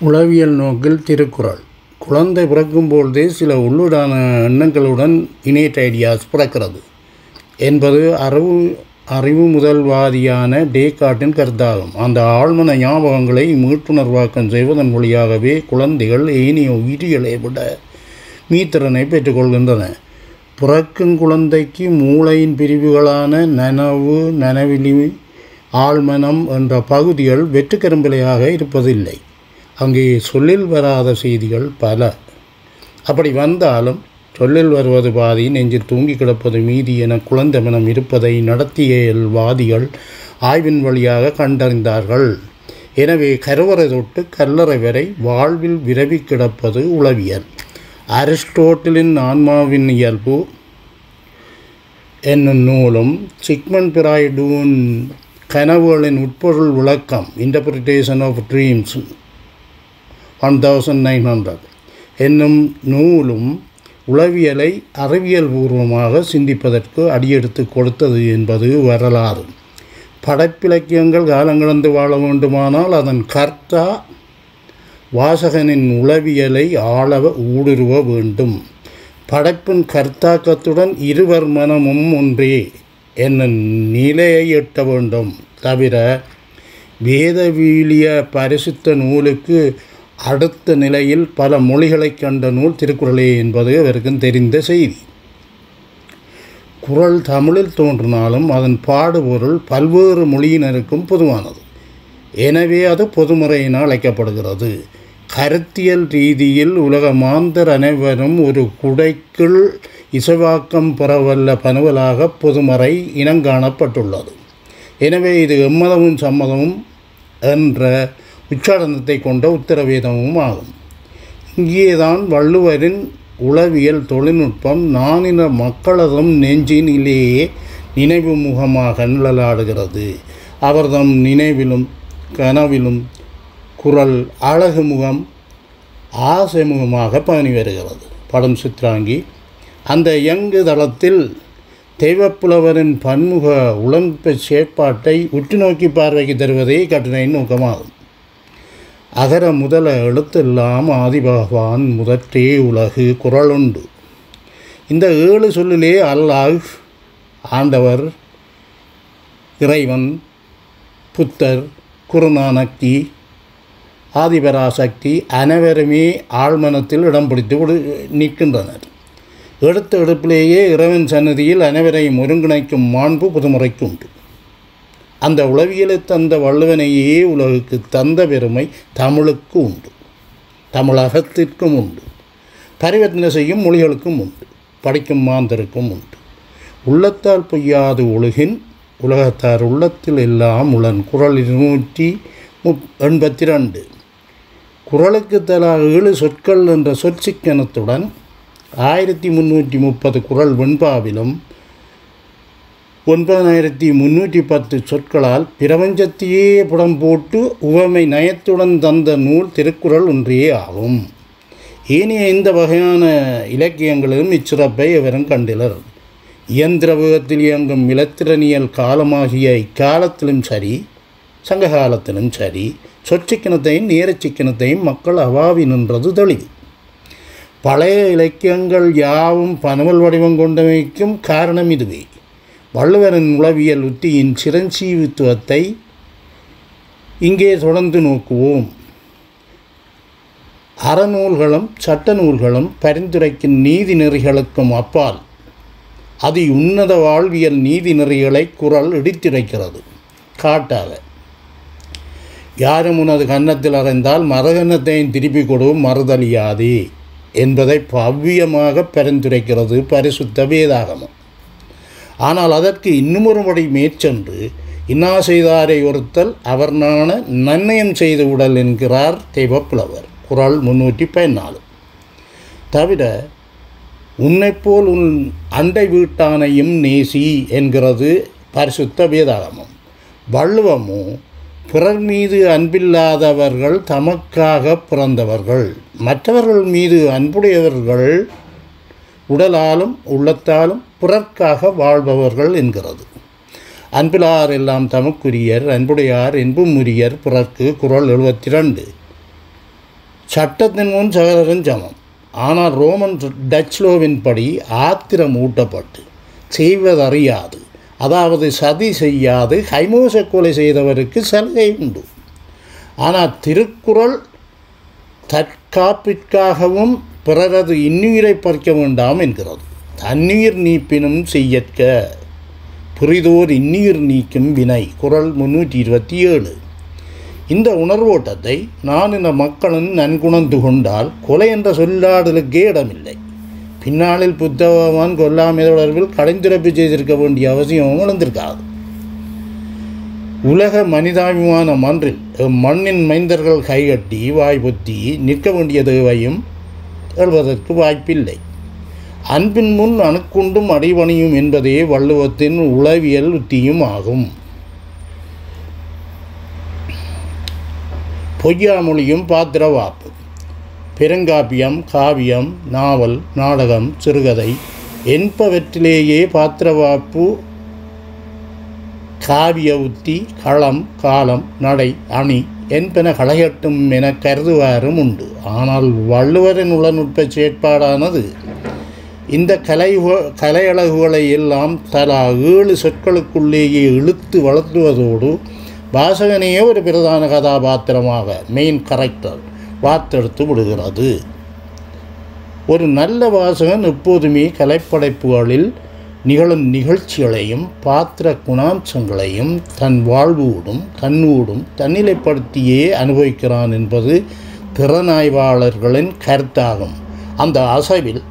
உளவியல் நோக்கில் திருக்குறள். குழந்தை பிறக்கும்பொழுதே சில உள்ளூரான எண்ணங்களுடன் இனேட் ஐடியாஸ் பிறக்கிறது. என்பது அறிவு அறிவு முதல்வாதியான டேகாட்டின் கருத்தாகும். அந்த ஆழ்மன ஞாபகங்களை மீட்டுணர்வாக்கம் செய்வதன் வழியாகவே குழந்தைகள் ஏனைய உயிரிகளை விட மீத்திறனை பெற்றுக்கொள்கின்றன. பிறக்கும் குழந்தைக்கு மூளையின் பிரிவுகளான நனவு நனவிலி ஆழ்மனம் என்ற பகுதிகள் வெற்றுக்கரும்பிலையாக இருப்பதில்லை. அங்கே சொல்லில் வராத செய்திகள் பல. அப்படி வந்தாலும் சொல்லில் வருவது பாதி நெஞ்சில் தூங்கி கிடப்பது மீதி என குழந்தை மனம் இருப்பதை நடத்தியல்வாதிகள் ஆய்வின் வழியாக கண்டறிந்தார்கள். எனவே கருவறை தொட்டு கல்லறை வரை வாழ்வில் விரவி கிடப்பது உளவியல். அரிஸ்டோட்டிலின் ஆன்மாவின் இயல்பு என்னும் நூலும் சிக்மன் பிராய்டூன் கனவுகளின் உட்பொருள் விளக்கம் interpretation of dreams one thousand nine hundred என்னும் நூலும் உளவியலை அறிவியல் பூர்வமாக சிந்திப்பதற்கு அடியெடுத்து கொடுத்தது என்பது வரலாறு. படைப்பிலக்கியங்கள் காலங்கடந்து வாழ வேண்டுமானால் அதன் கர்த்தா வாசகனின் உளவியலை ஆளவ ஊடுருவ வேண்டும். படைப்பின் கர்த்தாக்கத்துடன் இருவர் மனமும் ஒன்றே என்ன நிலையை எட்ட வேண்டும். தவிர வேதவீலிய பரிசுத்த நூலுக்கு அடுத்த நிலையில் பல மொழிகளை கண்ட நூல் திருக்குறளே என்பது அவருக்கும் தெரிந்த செய்தி. குரல் தமிழில் தோன்றினாலும் அதன் பாடுபொருள் பல்வேறு மொழியினருக்கும் பொதுவானது. எனவே அது பொதுமுறையினால் அழைக்கப்படுகிறது. கருத்தியல் ரீதியில் உலக மாந்தர் அனைவரும் ஒரு குடைக்குள் இசைவாக்கம் பெறவல்ல பனுவலாக பொதுமறை இனங்காணப்பட்டுள்ளது. எனவே இது எம்மதமும் சம்மதமும் என்ற உச்சாரணத்தை கொண்ட உத்தரவேதமும் ஆகும். இங்கேதான் வள்ளுவரின் உளவியல் தொழில்நுட்பம் நானின மக்களதும் நெஞ்சினிலேயே நினைவு முகமாக நிழலாடுகிறது. அவர்தம் நினைவிலும் கனவிலும் குரல் அழகு முகம் ஆசை முகமாக பணி வருகிறது. படம் சித்ராங்கி அந்த இயங்கு தளத்தில் தெய்வப்புலவரின் பன்முக உழம்பு செயற்பாட்டை உற்றுநோக்கி பார்வைக்கு தருவதே கட்டுரையின் நோக்கமாகும். அகர முதல எழுத்தெல்லாம் ஆதிபகவான் முதற்றே உலகு குரலுண்டு இந்த ஏழு சொல்லிலே அல்லாஹ் ஆண்டவர் இறைவன் புத்தர் குருநானக்தி ஆதிபராசக்தி அனைவருமே ஆழ்மனத்தில் இடம் பிடித்து நிற்கின்றனர். எடுத்த எடுப்பிலேயே இறைவன் சன்னதியில் அனைவரையும் ஒருங்கிணைக்கும் மாண்பு புதுமுறைக்கு உண்டு அந்த உளவியலை தந்த வள்ளுவனையே உலகுக்கு தந்த பெருமை தமிழுக்கு உண்டு. தமிழகத்திற்கும் உண்டு. பரிவர்த்தனை செய்யும் மொழிகளுக்கும் உண்டு. படிக்கும் மாந்தருக்கும் உண்டு. உள்ளத்தால் பொய்யாது ஒழுகின் உலகத்தார் உள்ளத்தில் எல்லாம் உளன். குரல் இருநூற்றி முப் எண்பத்தி ரெண்டு குரலுக்கு தலா ஏழு சொற்கள் என்ற சொற்சிக்கணத்துடன் ஆயிரத்தி முந்நூற்றி முப்பது குரல் வெண்பாவிலும் ஒன்பதாயிரத்தி முன்னூற்றி பத்து சொற்களால் பிரபஞ்சத்தையே புடம் போட்டு உவமை நயத்துடன் தந்த நூல் திருக்குறள் ஒன்றே ஆகும். ஏனைய இந்த வகையான இலக்கியங்களிலும் இச்சிறப்பை இவரும் கண்டிலர். இயந்திர வேகத்தில் இயங்கும் இலத்திரனியல் காலமாகிய இக்காலத்திலும் சரி சங்க காலத்திலும் சரி சொற்சிக்கணத்தையும் நேரச்சிக்கணத்தையும் மக்கள் அவாவி நின்றது தெளிவு பழைய இலக்கியங்கள் யாவும் பனவல் வடிவம் கொண்டமைக்கும் காரணம் இதுவே. வள்ளுவரின் உளவியல் உத்தியின் சிரஞ்சீவித்துவத்தை இங்கே தொடர்ந்து நோக்குவோம். அறநூல்களும் சட்ட நூல்களும் பரிந்துரைக்கும் நீதி நெறிகளுக்கும் அப்பால் அதி உன்னத வாழ்வியல் நீதி நெறிகளை குரல் இடித்துரைக்கிறது. காட்டாக யாரும் உனது கன்னத்தில் அறைந்தால் மரகன்னத்தையும் திருப்பி கொடுவும் மறுதலியாதே என்பதை பவ்யமாக பரிந்துரைக்கிறது பரிசுத்த வேதாகமம். ஆனால் அதற்கு இன்னுமொரு முறை மேற்சென்று இன்னா செய்தாரை ஒருத்தல் அவர் நாண நன்னயம் செய்து உடல் என்கிறார் தெய்வப்புலவர் குரல் முன்னூற்றி பதினாலு தவிர உன்னைப்போல் உன் அண்டை வீட்டானையும் நேசி என்கிறது பரிசுத்த வேதாகமம். வள்ளுவமோ பிறர் மீது அன்பில்லாதவர்கள் தமக்காக பிறந்தவர்கள் மற்றவர்கள் மீது அன்புடையவர்கள் உடலாலும் உள்ளத்தாலும் பிறர்க்காக வாழ்பவர்கள் என்கிறது. அன்பிலார் எல்லாம் தமக்குரியர் அன்புடையார் என்பும் உரியர் பிறர்க்கு குரல் எழுபத்தி ரெண்டு சட்டத்தின் முன் சகலரும் சமம். ஆனால் ரோமன் டச்லோவின் படி ஆத்திரம் ஊட்டப்பட்டு செய்வதறியாது. அதாவது சதி செய்யாது ஹைமோச கொலை செய்தவருக்கு சலுகை உண்டு. ஆனால் திருக்குறள் தற்காப்பிற்காகவும் பிறரது இன்னுயிரை பறிக்க வேண்டாம் என்கிறது. தண்ணீர் நீப்பினும் செய்யற்க. புரிதோர் இன்னுயிர் நீக்கும் வினை. குரல் முன்னூற்றி இருபத்தி ஏழு இந்த உணர்வோட்டத்தை நான் இந்த மக்களின் நன்குணர்ந்து கொண்டால் கொலை என்ற சொல்லாடலுக்கே இடமில்லை. பின்னாளில் புத்தகவான் கொல்லாமை தொடர்பில் கடைந்திறப்பு செய்திருக்க வேண்டிய அவசியமும் விழுந்திருக்காது உலக மனிதாபிமான மன்றில் மண்ணின் மைந்தர்கள் கைகட்டி வாய் பொத்தி நிற்க வேண்டிய தேவையும் எழுவதற்கு வாய்ப்பில்லை. அன்பின் முன் அணுக்குண்டும் அடிபணியும் என்பதே வள்ளுவத்தின் உளவியல் உத்தியும் ஆகும். பொய்யாமொழியும் பாத்திரவாப்பு. பெருங்காப்பியம் காவியம் நாவல் நாடகம் சிறுகதை என்பவற்றிலேயே பாத்திரவாப்பு காவிய உத்தி களம் காலம் நடை அணி என்பன களையட்டும் என கருதுவாரும் உண்டு. ஆனால் வள்ளுவரின் உளநுட்ப செயற்பாடானது இந்த கலை கலையழகுகளை எல்லாம் தலா ஏழு சொற்களுக்குள்ளேயே இழுத்து வளர்த்துவதோடு வாசகனையே ஒரு பிரதான கதாபாத்திரமாக மெயின் கரெக்டர் வார்த்தெடுத்து விடுகிறது. ஒரு நல்ல வாசகன் எப்போதுமே கலைப்படைப்புகளில் நிகழும் நிகழ்ச்சிகளையும் பாத்திர குணாம்சங்களையும் தன் வாழ்வோடும் தன்னோடும் தன்னிலைப்படுத்தியே அனுபவிக்கிறான் என்பது திறனாய்வாளர்களின் கருத்தாகும். அந்த அசைவில்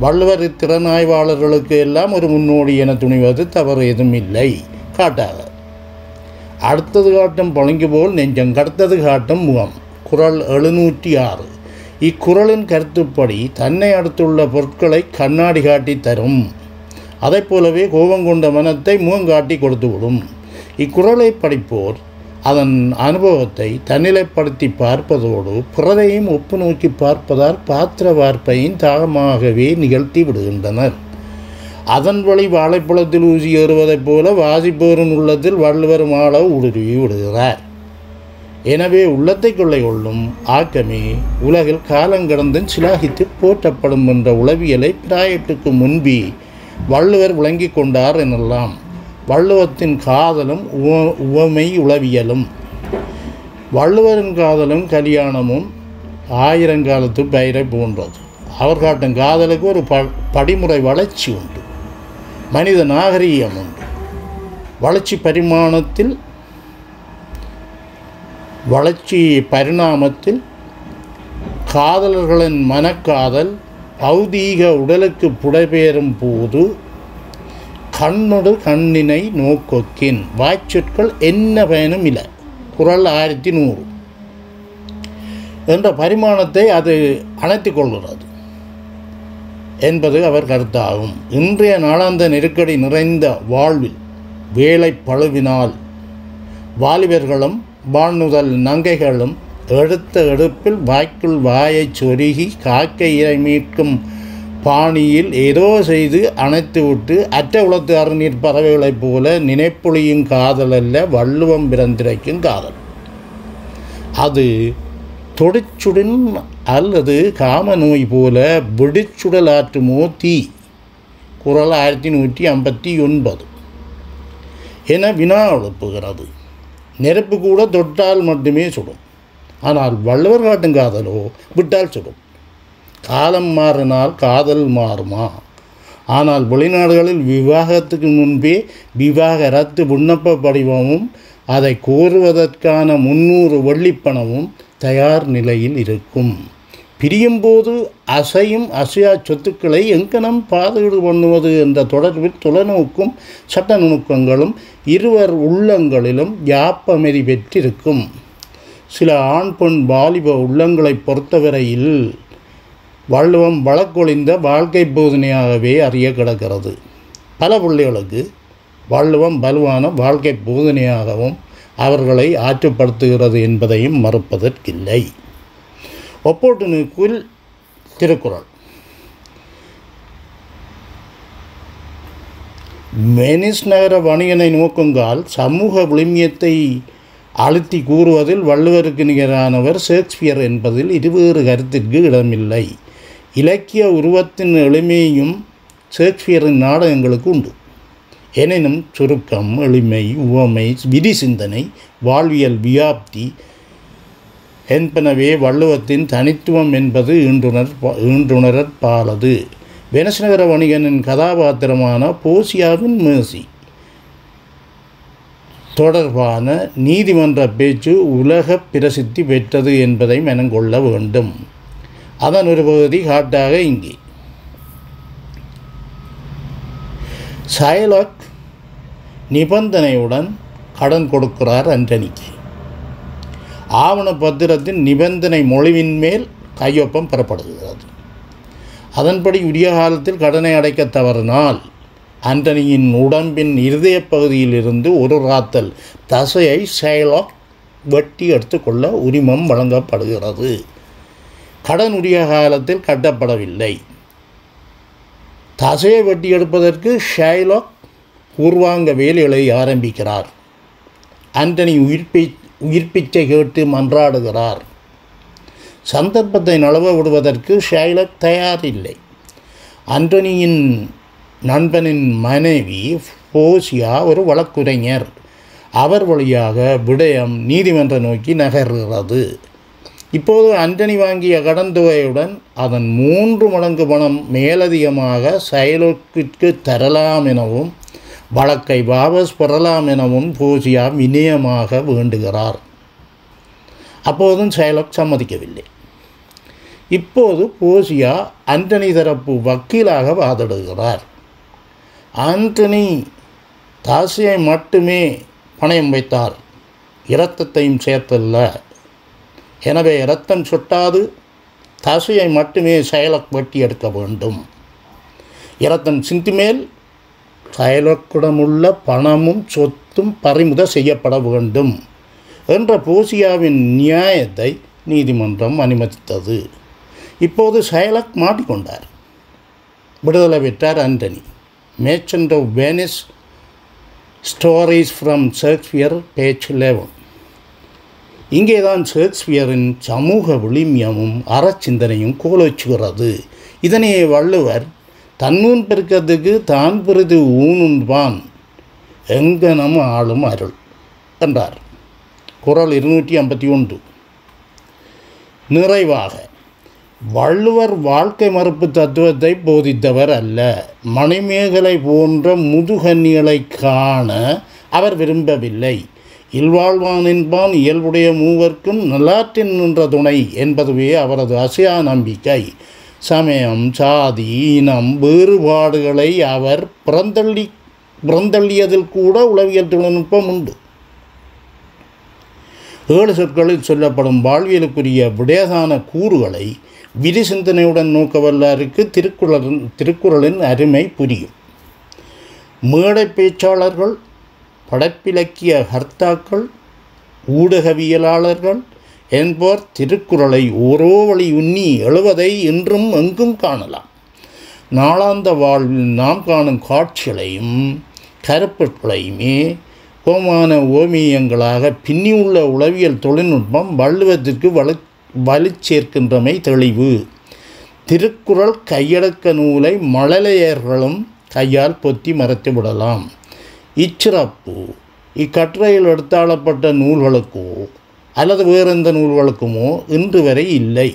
வள்ளுவர் திறனாய்வாளர்களுக்கு எல்லாம் ஒரு முன்னோடி என துணிவது தவறு எதுவும் இல்லை. காட்டாக அடுத்தது காட்டும் பழங்கு போல் நெஞ்சம் கடத்தது காட்டும் முகம். குரல் எழுநூற்றி ஆறு. இக்குறளின் கருத்துப்படி தன்னை அடுத்துள்ள பொருட்களை கண்ணாடி காட்டி தரும். அதை போலவே கோபம் கொண்ட மனத்தை முகங்காட்டி கொடுத்துவிடும் இக்குறளை படிப்போர் அதன் அனுபவத்தை தன்னிலைப்படுத்தி பார்ப்பதோடு பிறரையும் ஒப்பு நோக்கி பார்ப்பதால் பாத்திர வார்ப்பையும் தாகமாகவே நிகழ்த்தி விடுகின்றனர். அதன் வழி வாழைப்பழத்தில் ஊசி ஏறுவதைப் போல வாசிப்போரின் உள்ளத்தில் வள்ளுவர் மாள ஊடுருவி விடுகிறார். எனவே உள்ளத்தை கொள்ளை கொள்ளும் ஆக்கமே உலகில் காலங்கடந்தும் சிலாகித்து போற்றப்படும் என்ற உளவியலை பிராயத்துக்கு முன்பே வள்ளுவர் விளங்கி கொண்டார் எனலாம். வள்ளுவத்தின் காதலும் உவ உவமை உளவியலும். வள்ளுவரின் காதலும் கல்யாணமும் ஆயிரங்காலத்து பயிரை போன்றது. அவர் காட்டும் காதலுக்கு ஒரு ப படிமுறை வளர்ச்சி உண்டு. மனித நாகரீகம் உண்டு. வளர்ச்சி பரிமாணத்தில் வளர்ச்சி பரிணாமத்தில் காதலர்களின் மனக்காதல் பௌதீக உடலுக்கு புடைபெறும் போது கண்ணொடு கண்ணினை நோக்கொக்கின். வாய்ச்சொற்கள் என்ன பயனும் இல்லை குரல் ஆயிரத்தி நூறு. என்ற பரிமாணத்தை அது அணைத்து கொள்கிறது என்பது அவர் கருத்தாகும். இன்றைய நாளாந்த நெருக்கடி நிறைந்த வாழ்வில் வேலை பழுவினால் வாலிபர்களும் பாண்ணுதல் நங்கைகளும் எடுத்த எடுப்பில் வாய்க்குள் வாயைச் சொருகி காக்கையை மீட்கும் பாணியில் ஏதோ செய்து அணைத்துவிட்டு அற்ற உலத்து அருநீர் பறவைகளைப் போல நினைப்பொழியும் காதல் அல்ல வள்ளுவம் பிறந்திரைக்கும் காதல். அது தொடிச்சுடன் அல்லது காம நோய் போல வெடிச்சுடல் ஆற்றுமோ தீ குரல் ஆயிரத்தி நூற்றி ஐம்பத்தி ஒன்பது. என வினா எழுப்புகிறது. நெருப்பு கூட தொட்டால் மட்டுமே சுடும். ஆனால் வள்ளுவர் காட்டும் காதலோ விட்டால் சுடும். காலம் மாறினால் காதல் மாறுமா? ஆனால் வெளிநாடுகளில் விவாகத்துக்கு முன்பே விவாகரத்து விண்ணப்ப படிவமும் அதை கோருவதற்கான முன்னூறு வெள்ளிப்பணமும் தயார் நிலையில் இருக்கும். பிரியும்போது அசையும் அசையா சொத்துக்களை எங்கனம் பாதுகாடு பண்ணுவது என்ற தொடர்பில் தொலைநோக்கும் சட்ட நுணுக்கங்களும் இருவர் உள்ளங்களிலும் யாப்பமெறி பெற்றிருக்கும். சில ஆண் பெண் வாலிப உள்ளங்களை பொறுத்தவரையில் வள்ளுவம் வழக்கொழிந்த வாழ்க்கை போதனையாகவே அறிய கிடக்கிறது. பல பிள்ளைகளுக்கு வள்ளுவம் வலுவான வாழ்க்கை போதனையாகவும் அவர்களை ஆற்றுப்படுத்துகிறது என்பதையும் மறுப்பதற்கில்லை. ஒப்போட்டு திருக்குறள். வெனிஸ் நகர வணிகனை நோக்குங்கால் சமூக விளிமியத்தை அழுத்தி கூறுவதில் வள்ளுவருக்கு நிகரானவர் ஷேக்ஸ்பியர் என்பதில் இருவேறு கருத்திற்கு இடமில்லை. இலக்கிய உருவத்தின் எளிமையும் ஷேக்ஸ்பியரின் நாடகங்களுக்கு உண்டு. எனினும் சுருக்கம் எளிமை உவமை விதி சிந்தனை வாழ்வியல் வியாப்தி என்பனவே வள்ளுவத்தின் தனித்துவம் என்பது ஈண்டுணர் ஈண்டுணரற்பாலது வெனஸ்நகர வணிகனின் கதாபாத்திரமான போசியாவின் மேசி. தொடர்பான நீதிமன்ற பேச்சு உலக பிரசித்தி பெற்றது என்பதை மனங்கொள்ள வேண்டும். அதன் ஒரு பகுதி காட்டாக இங்கே. சயலக் நிபந்தனையுடன் கடன் கொடுக்கிறார் அண்டனிக்கு. ஆவண பத்திரத்தின் நிபந்தனை மொழிவின் மேல் கையொப்பம் பெறப்படுகிறது. அதன்படி உரிய காலத்தில் கடனை அடைக்க தவறினால் ஆண்டனியின் உடம்பின் இருதய பகுதியிலிருந்து ஒரு ராத்தல் தசையை செயலாக் வெட்டி எடுத்துக்கொள்ள உரிமம் வழங்கப்படுகிறது. கடன் உரிய காலத்தில் கட்டப்படவில்லை. தசையை வெட்டி எடுப்பதற்கு ஷைலாக் பூர்வாங்க வேலைகளை ஆரம்பிக்கிறார். ஆண்டனி உயிர்ப்பை உயிர்ப்பிச்சை கேட்டு மன்றாடுகிறார். சந்தர்ப்பத்தை நழுவ விடுவதற்கு ஷைலக் தயாரில்லை. ஆண்டனியின் நண்பனின் மனைவி போசியா ஒரு வழக்குரைஞர். அவர் வழியாக விடயம் நீதிமன்ற நோக்கி நகர்கிறது. இப்போது அண்டனி வாங்கிய கடன் தொகையுடன் அதன் மூன்று மடங்கு பணம் மேலதிகமாக செயலுக்கு தரலாம் எனவும் வழக்கை வாபஸ் பெறலாம் எனவும் போசியா வினயமாக வேண்டுகிறார். அப்போதும் செயலக் சம்மதிக்கவில்லை. இப்போது போசியா ஆண்டனி தரப்பு வக்கீலாக வாதிடுகிறார். ஆண்டனி தாசியை மட்டுமே பணயம் வைத்தார். இரத்தத்தையும் சேர்த்தல்ல. எனவே இரத்தம் சுட்டாது. தாசியை மட்டுமே செயலக் வெட்டி எடுக்க வேண்டும். இரத்தம் சிந்திமேல் மேல் பணமும் சொத்தும் பறிமுத செய்யப்பட வேண்டும் என்ற போசியாவின் நியாயத்தை நீதிமன்றம் அனுமதித்தது. இப்போது சைலக் மாட்டிக்கொண்டார். விடுதலை பெற்றார் Antony. Merchant of Venice stories from Shakespeare page eleven. இங்கே தான் ஷேக்ஸ்பியரின் சமூக விளிமியமும் அறச்சிந்தனையும் கோலோச்சுகிறது இதனையே வள்ளுவர் தன்னூன் பெருக்கத்துக்கு தான் பிறதி ஊனுண்பான் எங்கனம் ஆளும் அருள் என்றார். குரல் இருநூற்றி ஐம்பத்தி ஒன்று. நிறைவாக வள்ளுவர் வாழ்க்கை மறுப்பு தத்துவத்தை போதித்தவர் அல்ல. மணிமேகலை போன்ற முதுகன்னிகளை காண அவர் விரும்பவில்லை. இல்வாழ்வான் என்பான் இயல்புடைய மூவர்க்கும் நல்லாற்றின் நின்ற துணை என்பதுவே அவரது அசையா நம்பிக்கை. சமயம் சாதி இனம் வேறுபாடுகளை அவர் புறந்தள்ளி புறந்தள்ளியதில் கூட உளவியல் தொழில்நுட்பம் உண்டு. ஏழு சொற்களில் சொல்லப்படும் வாழ்வியலுக்குரிய விடேதான கூறுகளை விதி சிந்தனையுடன் நோக்க வல்லாருக்கு திருக்குறளின் திருக்குறளின் அருமை புரியும். மேடை பேச்சாளர்கள் படைப்பிலக்கிய ஹர்த்தாக்கள் ஊடகவியலாளர்கள் என்போர் திருக்குறளை ஓரோ வழி உண்ணி எழுவதை இன்றும் எங்கும் காணலாம். நாளாந்த வாழ்வில் நாம் காணும் காட்சிகளையும் கருப்பொருட்களையுமே கோமான ஓமியங்களாக பின்னியுள்ள உளவியல் தொழில்நுட்பம் வள்ளுவத்திற்கு வலு வலு சேர்க்கின்றமை தெளிவு. திருக்குறள் கையடக்க நூலை மழலையர்களும் கையால் பொத்தி மறைத்து விடலாம். இச்சிறப்பு. இக்கட்டுரையில் எடுத்தாளப்பட்ட நூல்களுக்கோ அல்லது வேறு எந்த நூல்களுக்குமோ இன்று வரை இல்லை.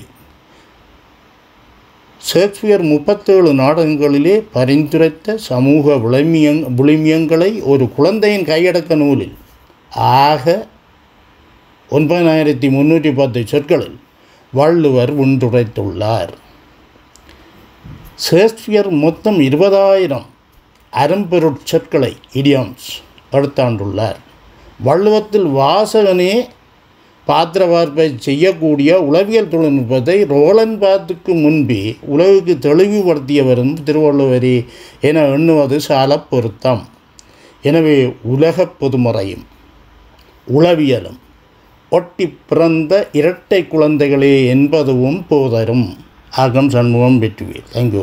ஷேக்ஸ்பியர் முப்பத்தேழு நாடகங்களிலே பரிந்துரைத்த சமூக விளமியங் விளிமியங்களை ஒரு குழந்தையின் கையடக்க நூலில் ஆக ஒன்பதாயிரத்தி முந்நூற்றி பத்து சொற்களில் வள்ளுவர் உண்டுரைத்துள்ளார் ஷேக்ஸ்பியர் மொத்தம் இருபதாயிரம் அரும்பெருட் சொற்களை இடியாம்ஸ் எடுத்தாண்டுள்ளார். வள்ளுவத்தில் வாசகனே பாத்திரவார்ப்பை செய்யக்கூடிய உளவியல் தொழில்நுட்பத்தை ரோலன் பாத்துக்கு முன்பே உலகுக்கு தெளிவுபடுத்தியவரும் திருவள்ளுவரே என எண்ணுவது சால பொருத்தம். எனவே உலகப் பொதுமுறையும் உளவியலும் ஒட்டி பிறந்த இரட்டை குழந்தைகளே என்பதுவும் போதரும். ஆகம் சண்முகம் வெற்றுவேல். தேங்க்யூ